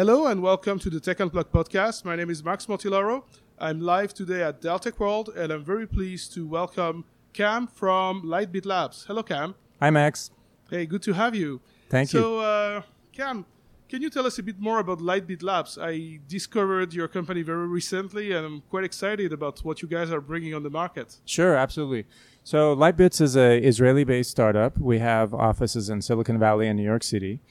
Hello and welcome to the Tech Unplugged podcast. My name is Max Mortillaro. I'm live today at Dell Tech World and I'm very pleased to welcome Cam from Lightbit Labs. Hello, Cam. Hi, Max. Hey, good to have you. Thank so, you. So, uh, Cam, can you tell us a bit more about Lightbit Labs? I discovered your company very recently and I'm quite excited about what you guys are bringing on the market. Sure, absolutely. So, Lightbits is a Israeli-based startup. We have offices in Silicon Valley and New York City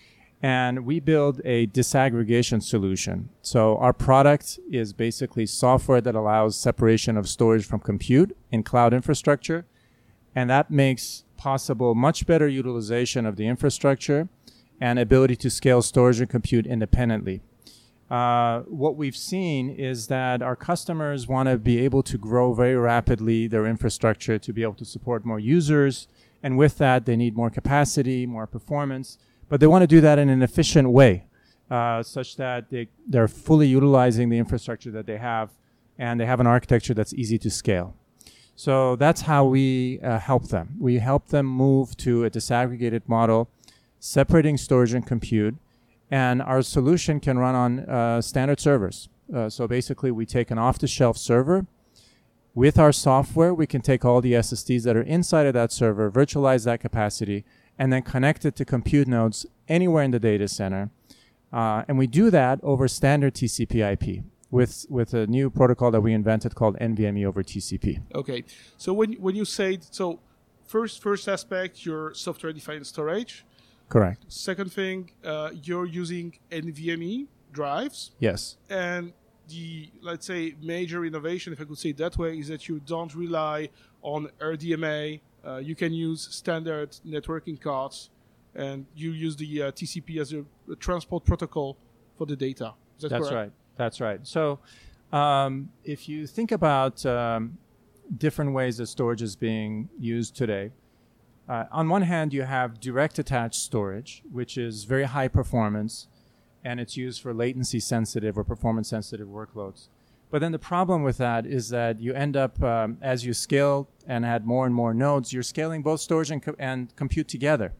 and we build a disaggregation solution. So our product is basically software that allows separation of storage from compute in cloud infrastructure, and that makes possible much better utilization of the infrastructure and ability to scale storage and compute independently. Uh, what we've seen is that our customers want to be able to grow very rapidly their infrastructure to be able to support more users, and with that, they need more capacity, more performance but they want to do that in an efficient way, uh, such that they, they're fully utilizing the infrastructure that they have and they have an architecture that's easy to scale. So that's how we uh, help them. We help them move to a disaggregated model, separating storage and compute, and our solution can run on uh, standard servers. Uh, so basically, we take an off the shelf server. With our software, we can take all the SSDs that are inside of that server, virtualize that capacity, and then connect it to compute nodes anywhere in the data center. Uh, and we do that over standard TCP IP with, with a new protocol that we invented called NVMe over TCP. Okay. So when, when you say, so first, first aspect, your software defined storage. Correct. Second thing, uh, you're using NVMe drives. Yes. And the, let's say, major innovation, if I could say it that way, is that you don't rely on RDMA uh, you can use standard networking cards, and you use the uh, TCP as a, a, transport protocol for the data. That That's correct? right. That's right. So, um, if you think about um, different ways that storage is being used today, uh, on one hand, you have direct attached storage, which is very high performance, and it's used for latency sensitive or performance sensitive workloads. But then the problem with that is that you end up, um, as you scale and add more and more nodes, you're scaling both storage and, co- and compute together.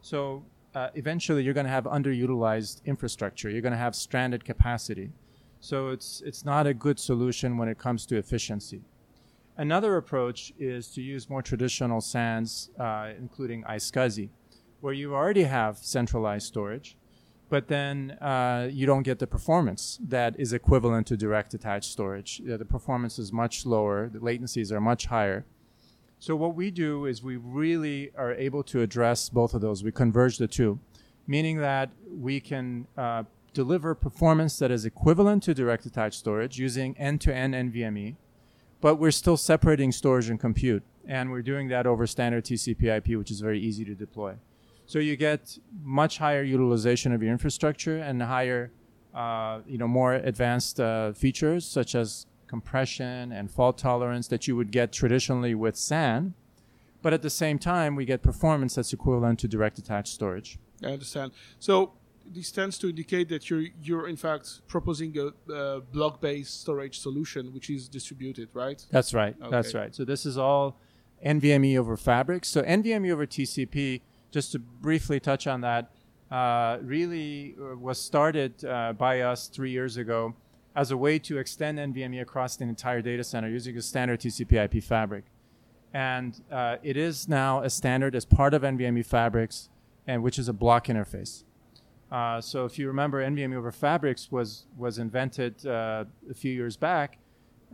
So uh, eventually you're going to have underutilized infrastructure. You're going to have stranded capacity. So it's, it's not a good solution when it comes to efficiency. Another approach is to use more traditional SANs, uh, including iSCSI, where you already have centralized storage but then uh, you don't get the performance that is equivalent to direct attached storage. the performance is much lower, the latencies are much higher. So what we do is we really are able to address both of those. We converge the two, meaning that we can uh, deliver performance that is equivalent to direct attached storage using end-to-end NVMe, but we're still separating storage and compute, and we're doing that over standard TCP/IP, which is very easy to deploy. So you get much higher utilization of your infrastructure and higher, uh, you know, more advanced uh, features such as compression and fault tolerance that you would get traditionally with SAN. But at the same time, we get performance that's equivalent to direct attached storage. I understand. So this tends to indicate that you're you're in fact proposing a, block-based storage solution which is distributed, right? That's right. Okay. That's right. So this is all NVMe over Fabric. So NVMe over TCP just to briefly touch on that, uh, really uh, was started uh, by us three years ago as a way to extend NVMe across the entire data center using a standard TCP/IP fabric, and uh, it is now a standard as part of NVMe fabrics, and which is a block interface. Uh, so if you remember, NVMe over Fabrics was was invented uh, a few years back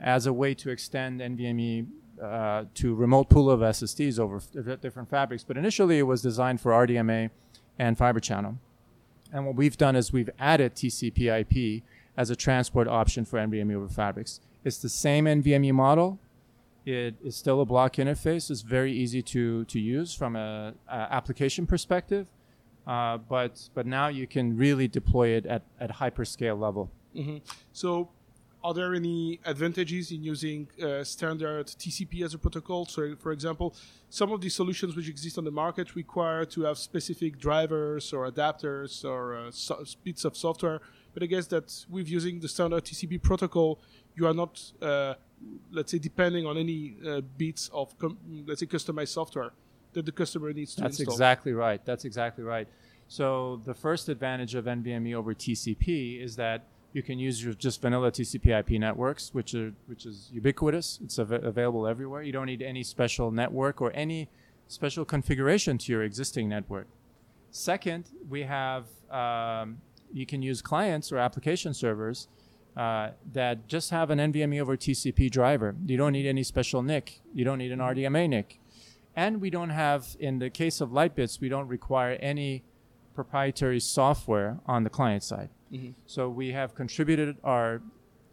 as a way to extend NVMe uh, to remote pool of SSDs over f- different fabrics. But initially, it was designed for RDMA and Fiber Channel. And what we've done is we've added TCP/IP as a transport option for NVMe over fabrics. It's the same NVMe model. It is still a block interface. It's very easy to to use from a, application perspective. Uh, but but now you can really deploy it at at hyperscale level. Mm-hmm. So are there any advantages in using uh, standard TCP as a protocol? So, for example, some of the solutions which exist on the market require to have specific drivers or adapters or uh, so bits of software. But I guess that with using the standard TCP protocol, you are not, uh, let's say, depending on any uh, bits of, let's say, customized software that the customer needs to install. That's install. exactly right. That's exactly right. So the first advantage of NVMe over TCP is that you can use your just vanilla TCP/IP networks, which are which is ubiquitous. It's av- available everywhere. You don't need any special network or any special configuration to your existing network. Second, we have um, you can use clients or application servers uh, that just have an NVMe over TCP driver. You don't need any special NIC. You don't need an RDMA NIC. And we don't have, in the case of Lightbits, we don't require any proprietary software on the client side. Mm-hmm. So we have contributed our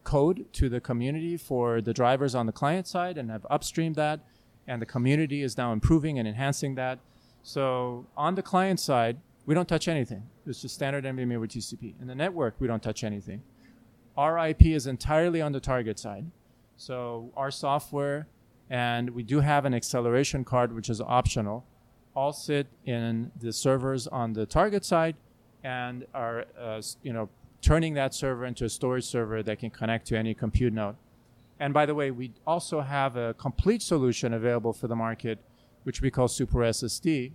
code to the community for the drivers on the client side and have upstreamed that. And the community is now improving and enhancing that. So on the client side, we don't touch anything. It's just standard NVMe over TCP. In the network, we don't touch anything. Our IP is entirely on the target side. So our software, and we do have an acceleration card, which is optional, all sit in the servers on the target side and are, uh, you know, turning that server into a storage server that can connect to any compute node. And by the way, we also have a complete solution available for the market, which we call Super SSD.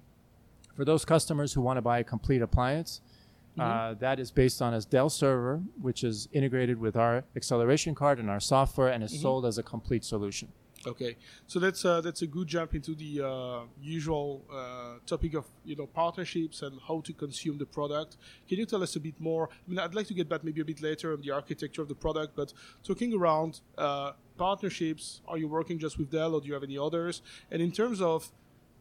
For those customers who want to buy a complete appliance, uh, that is based on a Dell server, which is integrated with our acceleration card and our software, and is sold as a complete solution. Okay, so that's uh, that's a good jump into the uh, usual uh, topic of you know partnerships and how to consume the product. Can you tell us a bit more? I mean, I'd like to get back maybe a bit later on the architecture of the product, but talking around uh, partnerships, are you working just with Dell or do you have any others? And in terms of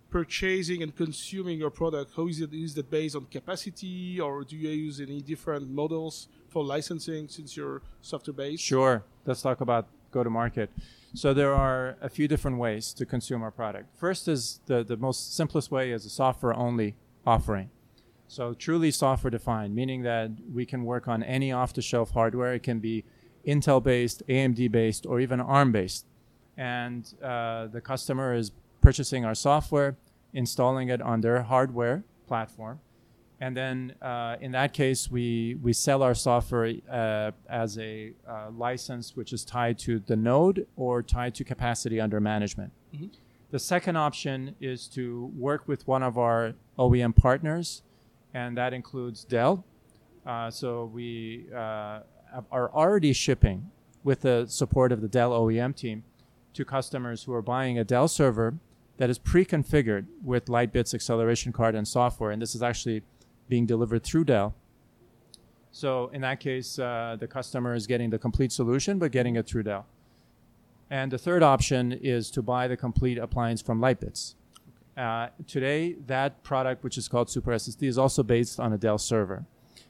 purchasing and consuming your product, how is it? Is that based on capacity, or do you use any different models for licensing since you're software based? Sure. Let's talk about go to market. So there are a few different ways to consume our product. First is the, the most simplest way is a software only offering. So truly software defined, meaning that we can work on any off the shelf hardware. It can be Intel based, AMD based, or even ARM based. And uh, the customer is purchasing our software, installing it on their hardware platform, and then uh, in that case, we, we sell our software uh, as a uh, license which is tied to the node or tied to capacity under management. Mhm. The second option is to work with one of our OEM partners, and that includes Dell. Uh, so we uh, are already shipping with the support of the Dell OEM team to customers who are buying a Dell server that is pre-configured with Lightbit's acceleration card and software, and this is actually being delivered through Dell. So in that case, uh, the customer is getting the complete solution, but getting it through Dell. And the third option is to buy the complete appliance from Lightbits. Uh, today, that product, which is called Super SSD, is also based on a Dell server.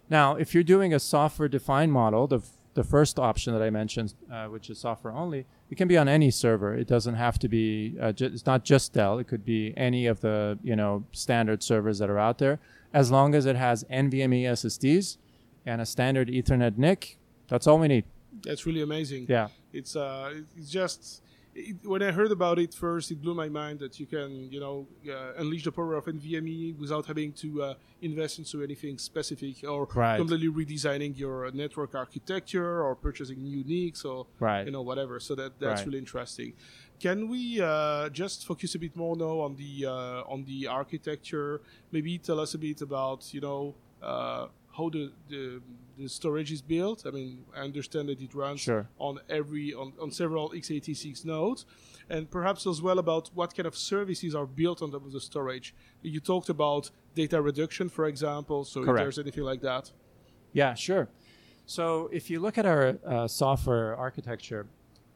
Now, if you're doing a software-defined model, the, f- the first option that I mentioned, uh, which is software only, it can be on any server. It doesn't have to be. Uh, ju- it's not just Dell. It could be any of the you know standard servers that are out there, as long as it has NVMe SSDs and a standard Ethernet NIC. That's all we need. That's really amazing. Yeah. it's uh it's just it, when I heard about it first, it blew my mind that you can you know uh, unleash the power of NVMe without having to uh, invest into anything specific or Right. completely redesigning your network architecture or purchasing new NICs or Right. you know whatever. So that that's Right. really interesting. Can we uh, just focus a bit more now on the uh, on the architecture? Maybe tell us a bit about you know uh, how the, the the storage is built. I mean, I understand that it runs Sure. on every on, on several x86 nodes, and perhaps as well about what kind of services are built on top of the storage. You talked about data reduction, for example. So Correct. if there's anything like that, Yeah, sure. So if you look at our uh, software architecture,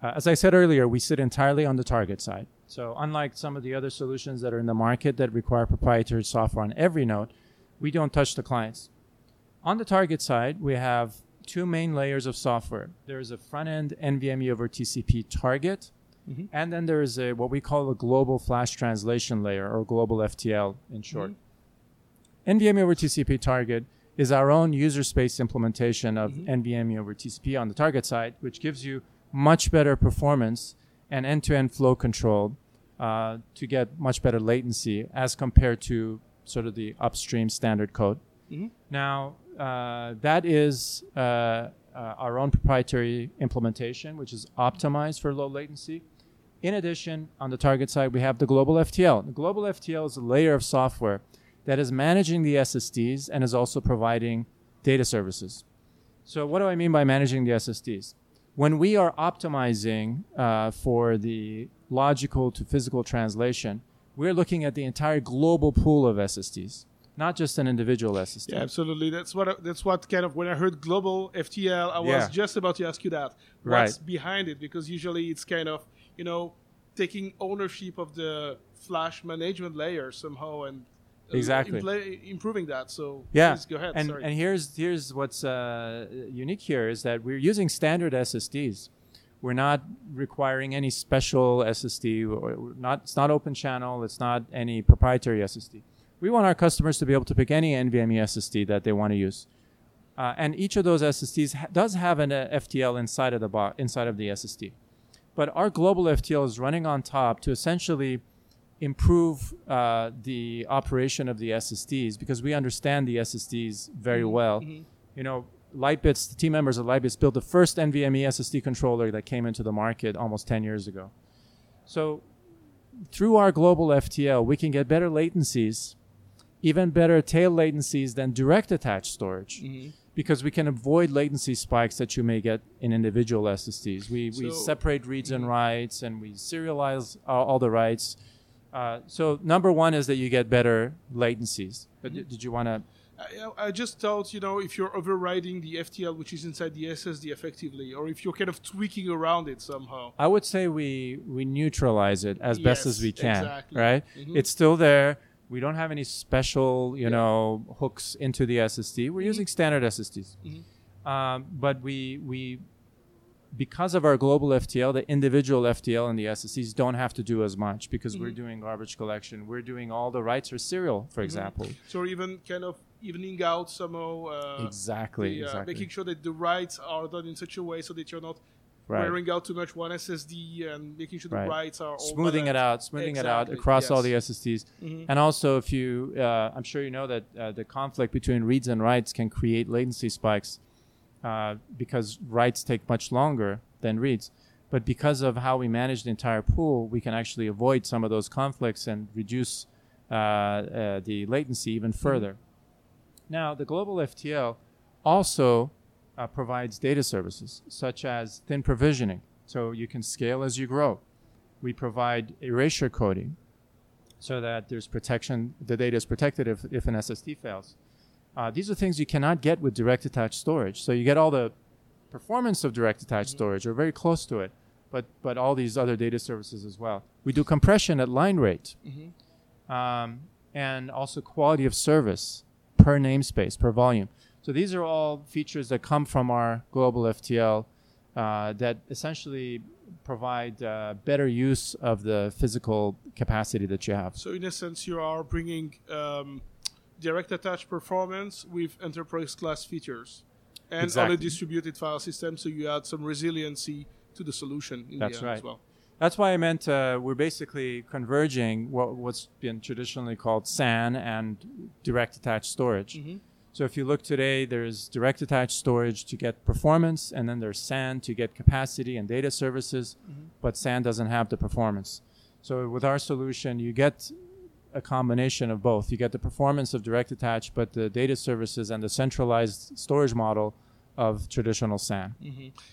uh, as I said earlier, we sit entirely on the target side. So unlike some of the other solutions that are in the market that require proprietary software on every node, we don't touch the clients. On the target side, we have two main layers of software. There's a front-end NVMe over TCP target, Mhm. and then there is a what we call a global flash translation layer or global FTL in short. NVMe over TCP target is our own user space implementation of NVMe over TCP on the target side, which gives you much better performance and end-to-end flow control uh, to get much better latency as compared to sort of the upstream standard code. Mhm. Now, uh, that is uh, uh, our own proprietary implementation, which is optimized for low latency. In addition, on the target side, we have the global FTL. The global FTL is a layer of software that is managing the SSDs and is also providing data services. So, what do I mean by managing the SSDs? When we are optimizing uh, for the logical to physical translation, we're looking at the entire global pool of SSDs, not just an individual SSD. Yeah, absolutely. That's what that's what kind of when I heard global FTL, I was Yeah. just about to ask you that. Right. What's behind it? Because usually it's kind of you know taking ownership of the flash management layer somehow and Exactly. impla- improving that. So Yeah, please go ahead. and Sorry. and here's here's what's uh, unique here is that we're using standard SSDs. We're not requiring any special SSD. Or not it's not open channel. It's not any proprietary SSD. We want our customers to be able to pick any NVMe SSD that they want to use, uh, and each of those SSDs ha- does have an uh, FTL inside of the bo- inside of the SSD. But our global FTL is running on top to essentially improve uh, the operation of the SSDs because we understand the SSDs very mm-hmm. well. Mm-hmm. You know, Lightbits, the team members of Lightbits built the first NVMe SSD controller that came into the market almost 10 years ago. So through our global FTL, we can get better latencies, even better tail latencies than direct attached storage. Mm-hmm. Because we can avoid latency spikes that you may get in individual SSDs. We, we separate reads and writes and we serialize all, all the writes. Uh, so number one is that you get better latencies. But d- did you want to? I, I just thought, you know, if you're overriding the FTL, which is inside the SSD effectively, or if you're kind of tweaking around it somehow. I would say we we neutralize it as best as we can. exactly. Right? Mhm. It's still there. We don't have any special, you know, hooks into the SSD. We're using standard SSDs. Um, but we we because of our global FTL, the individual FTL and the SSDs don't have to do as much because we're doing garbage collection. We're doing all the writes or serial, for example. So even kind of evening out somehow. Uh, Exactly. the, uh, exactly. Making sure that the writes are done in such a way so that you're not Right. wearing out too much one SSD and making sure the Right. writes are all smoothing it out, smoothing it out Exactly, across all the yes. SSDs. Mhm. And also, if you, uh, I'm sure you know that uh, the conflict between reads and writes can create latency spikes uh, because writes take much longer than reads. But because of how we manage the entire pool, we can actually avoid some of those conflicts and reduce uh, uh, the latency even further. Now, the global FTL also uh, provides data services such as thin provisioning, so you can scale as you grow. We provide erasure coding so that there's protection, the data is protected if, if an SSD fails. Uh, these are things you cannot get with direct attached storage. So you get all the performance of direct attached storage or very close to it, but, but all these other data services as well. We do compression at line rate um, and also quality of service per namespace, per volume. So these are all features that come from our global FTL uh, that essentially provide uh, better use of the physical capacity that you have. So in a sense, you are bringing um, direct attached performance with enterprise class features, and on a distributed file system, so you add some resiliency to the solution in That's the end right. as well. That's why I meant uh, we're basically converging what, what's been traditionally called SAN and direct attached storage. So if you look today, there's direct attached storage to get performance, and then there's SAN to get capacity and data services, but SAN doesn't have the performance. So with our solution, you get a combination of both. You get the performance of direct attach, but the data services and the centralized storage model of traditional SAN.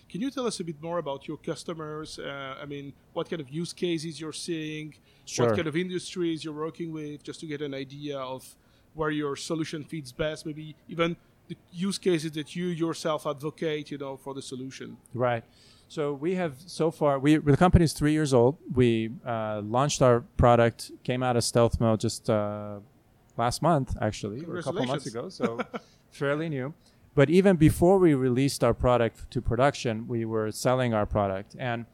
Can you tell us a bit more about your customers? Uh, I mean, what kind of use cases you're seeing? Sure. What kind of industries you're working with, just to get an idea of where your solution fits best. Maybe even the use cases that you yourself advocate, you know, for the solution. Right. So we have so far. We the company is three years old. We uh, launched our product, came out of stealth mode just uh, last month, actually, or a couple months ago. So fairly new. But even before we released our product to production, we were selling our product, and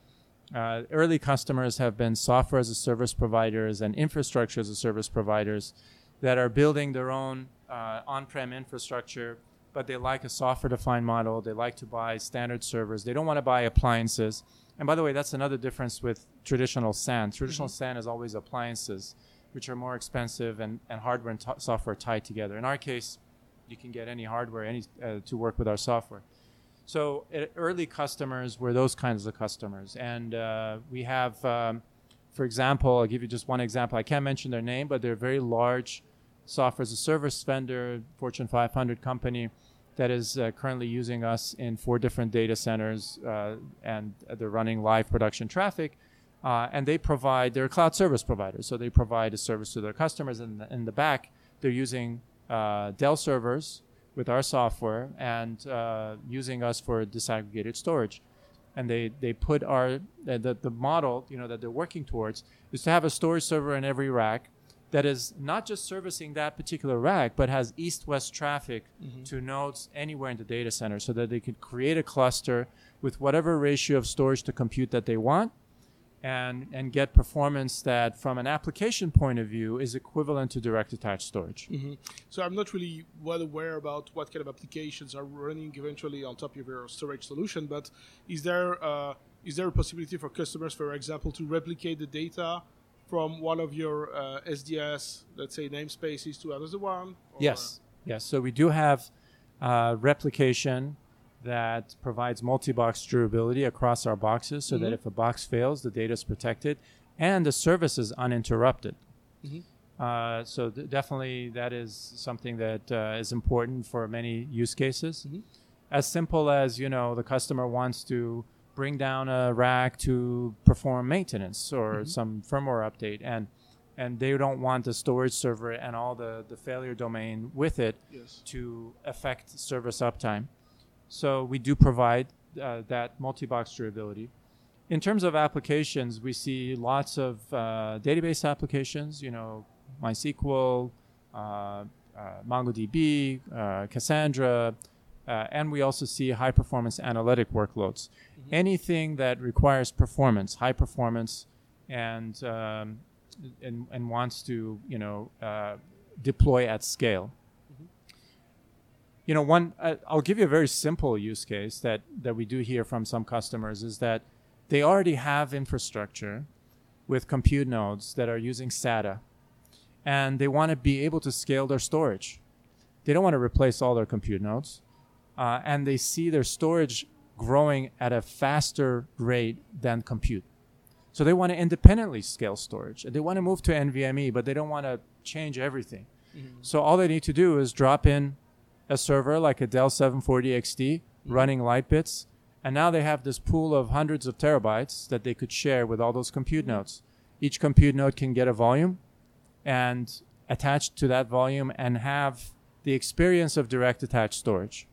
uh, early customers have been software as a service providers and infrastructure as a service providers that are building their own uh, on-prem infrastructure but they like a software-defined model. They like to buy standard servers. They don't want to buy appliances. And by the way, that's another difference with traditional SAN. Traditional SAN is always appliances, which are more expensive and, and hardware and t- software tied together. In our case, you can get any hardware any uh, to work with our software. So uh, early customers were those kinds of customers, and uh, we have, um, for example, I'll give you just one example. I can't mention their name, but they're very large software as a service vendor, Fortune 500 company that is uh, currently using us in four different data centers, uh, and they're running live production traffic. Uh, and they provide, they're a cloud service provider, so they provide a service to their customers. And in, the back, they're using uh, Dell servers with our software and uh, using us for disaggregated storage. And they, they put our the, the model you know that they're working towards is to have a storage server in every rack that is not just servicing that particular rack, but has east-west traffic mm-hmm. to nodes anywhere in the data center, so that they could create a cluster with whatever ratio of storage to compute that they want, and and get performance that, from an application point of view, is equivalent to direct attached storage. Mm-hmm. So I'm not really well aware about what kind of applications are running eventually on top of your storage solution, but is there uh, is there a possibility for customers, for example, to replicate the data? From one of your uh, SDS, let's say namespaces to another one? Or? Yes, yes. So we do have uh, replication that provides multi-box durability across our boxes, so mm-hmm. that if a box fails, the data is protected and the service is uninterrupted. Mm-hmm. Uh, so th- definitely, that is something that uh, is important for many use cases. Mm-hmm. As simple as you know, the customer wants to bring down a rack to perform maintenance or mm-hmm. some firmware update and and they don't want the storage server and all the, the failure domain with it yes. to affect service uptime. So we do provide uh, that multi-box durability. In terms of applications, we see lots of uh, database applications, you know, MySQL, uh, uh MongoDB, uh, Cassandra, uh, and we also see high performance analytic workloads. Mm-hmm. Anything that requires performance, high performance, and um, and, and wants to you know uh, deploy at scale. Mm-hmm. You know, one uh, I'll give you a very simple use case that that we do hear from some customers is that they already have infrastructure with compute nodes that are using SATA, and they want to be able to scale their storage. They don't want to replace all their compute nodes uh, and they see their storage growing at a faster rate than compute. So they want to independently scale storage. They want to move to NVMe, but they don't want to change everything. Mm-hmm. So all they need to do is drop in a server like a Dell 740 XD mm-hmm. running Lightbits, and now they have this pool of hundreds of terabytes that they could share with all those compute nodes. Each compute node can get a volume and attach to that volume and have the experience of direct attached storage.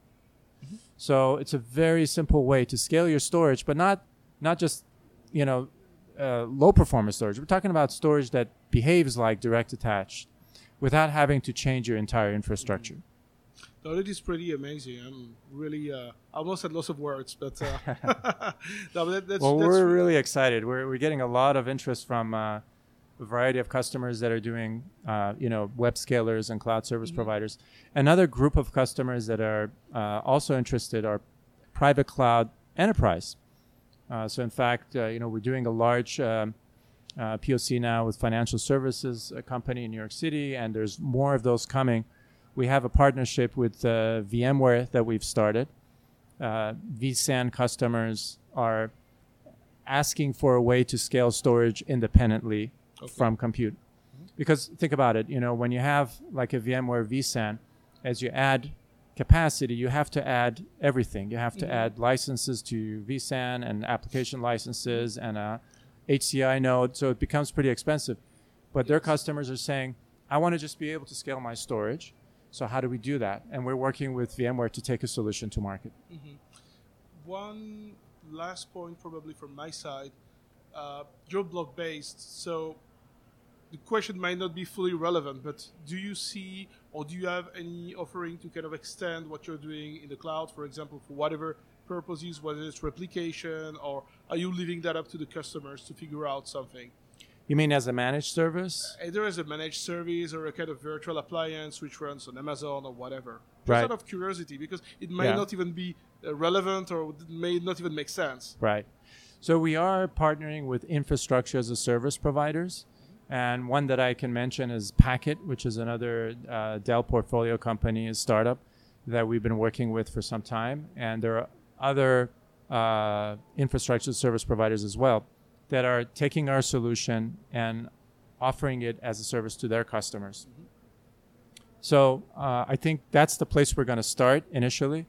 So it's a very simple way to scale your storage, but not not just you know uh, low performance storage. We're talking about storage that behaves like direct attached, without having to change your entire infrastructure. Mm-hmm. No, that is pretty amazing. I'm really uh, almost at loss of words, but uh, no, that, that's, well, that's we're really excited. We're we're getting a lot of interest from uh, variety of customers that are doing, uh, you know, web scalers and cloud service mm-hmm. providers. Another group of customers that are uh, also interested are private cloud enterprise. Uh, so, in fact, uh, you know, we're doing a large um, uh, POC now with financial services a company in New York City, and there's more of those coming. We have a partnership with uh, VMware that we've started. vSAN customers are asking for a way to scale storage independently okay. from compute. Mm-hmm. Because think about it, you know, when you have like a VMware vSAN, as you add capacity, you have to add everything. You have to mm-hmm. add licenses to vSAN and application licenses and a HCI node, so it becomes pretty expensive. But yes. their customers are saying, I want to just be able to scale my storage. So how do we do that? And we're working with VMware to take a solution to market. Mm-hmm. One last point, probably from my side, uh, you're block based, so the question might not be fully relevant, but do you see or do you have any offering to kind of extend what you're doing in the cloud, for example, for whatever purposes, whether it's replication or are you leaving that up to the customers to figure out something? You mean as a managed service? Either as a managed service or a kind of virtual appliance which runs on Amazon or whatever. Just right. out of curiosity, because it may yeah. not even be uh, relevant or may not even make sense. Right. So we are partnering with infrastructure as a service providers. And one that I can mention is Packet, which is another uh, Dell portfolio company, a startup that we've been working with for some time. And there are other uh, infrastructure service providers as well that are taking our solution and offering it as a service to their customers. So uh, I think that's the place we're going to start initially,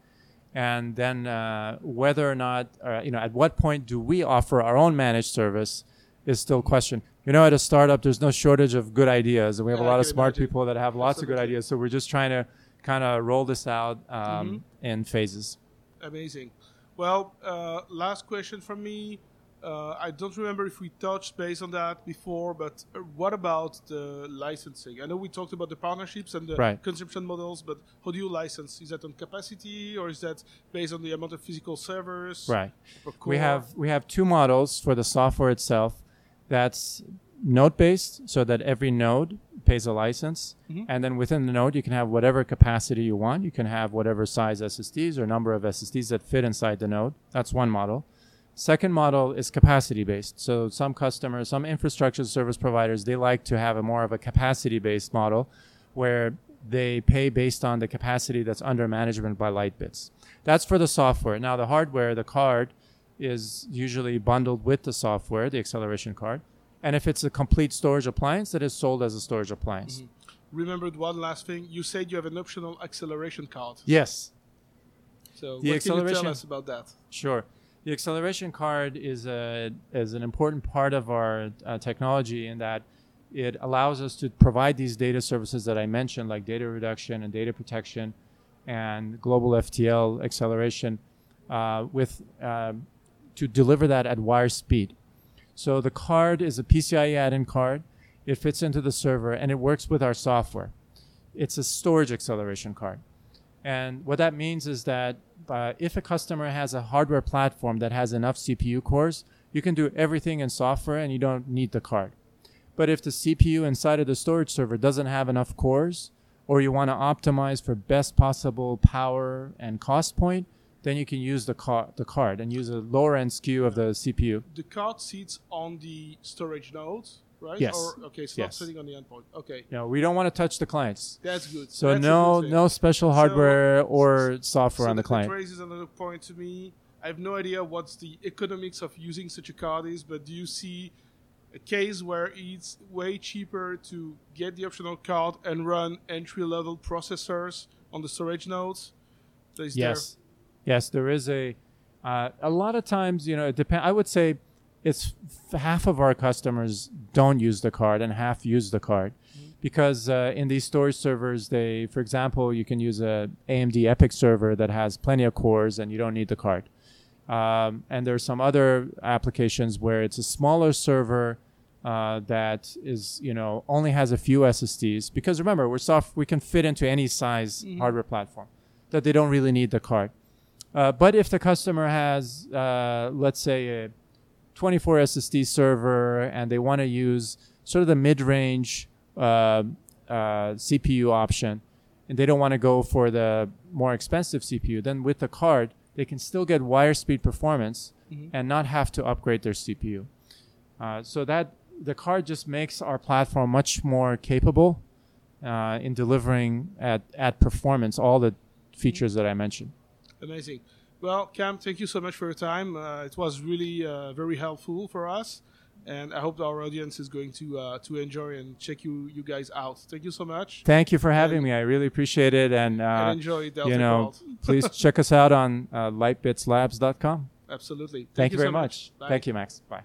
and then uh, whether or not, uh, you know, at what point do we offer our own managed service is still a question. You know, at a startup, there's no shortage of good ideas, and we have Yeah, a lot of smart imagine. people that have lots of good ideas. So we're just trying to kind of roll this out um, Mm-hmm. in phases. Amazing. Well, uh, last question from me. Uh, I don't remember if we touched base on that before, but uh, what about the licensing? I know we talked about the partnerships and the Right. consumption models, but how do you license? Is that on capacity or is that based on the amount of physical servers? Right. We have we have two models for the software itself. That's node based, so that every node pays a license, Mhm. and then within the node you can have whatever capacity you want. You can have whatever size SSDs or number of SSDs that fit inside the node. That's one model. Second model is capacity based. So some customers, some infrastructure service providers, they like to have a more of a capacity based model where they pay based on the capacity that's under management by Lightbits. That's for the software. Now the hardware, the card is usually bundled with the software, the acceleration card. And if it's a complete storage appliance, it is sold as a storage appliance. Remembered one last thing. You said you have an optional acceleration card. Yes. So The what can you tell acceleration- us about that? Sure. The acceleration card is a is an important part of our uh, technology in that it allows us to provide these data services that I mentioned, like data reduction and data protection, and global FTL acceleration, uh, with um to deliver that at wire speed. So the card is a PCIe add-in card. It fits into the server and it works with our software. It's a storage acceleration card. And what that means is that uh, if a customer has a hardware platform that has enough CPU cores, you can do everything in software and you don't need the card. But if the CPU inside of the storage server doesn't have enough cores, or you want to optimize for best possible power and cost point, then you can use the, car- the card and use a lower end SKU of the CPU. The card sits on the storage node, right? Yes. Or, okay, it's not Yes. sitting on the endpoint. Okay, No, we don't want to touch the clients. that's good. So That's no good no special So- hardware or software so on the client. That raises another point to me. I have no idea what's the economics of using such a card is, but do you see a case where it's way cheaper to get the optional card and run entry level processors on the storage nodes? So is there- yes there is a uh, a lot of times you know it depend i would say it's f- half of our customers don't use the card and half use the card. Because uh, in these storage servers they for example you can use a amd EPYC server that has plenty of cores and you don't need the card. Um, and are some other applications where it's a smaller server uh, that is you know only has a few ssds because remember we're soft we can fit into any size hardware platform that they don't really need the card uh, but if the customer has, uh, let's say, a 24 SSD server and they want to use sort of the mid-range uh, uh, CPU option, and they don't want to go for the more expensive CPU, then with the card they can still get wire speed performance Mhm. and not have to upgrade their CPU. Uh, so that the card just makes our platform much more capable uh, in delivering at, at performance all the features that I mentioned. Amazing. Well, Cam, thank you so much for your time. Uh, it was really uh, very helpful for us, and I hope our audience is going to uh, to enjoy and check you you guys out. Thank you so much, Thank you for having And- me. I really appreciate it. And, and uh, enjoy Delta you know, please check us out on uh, lightbitslabs.com. Absolutely. Thank, you very so much. Bye. Thank you, Max. Bye.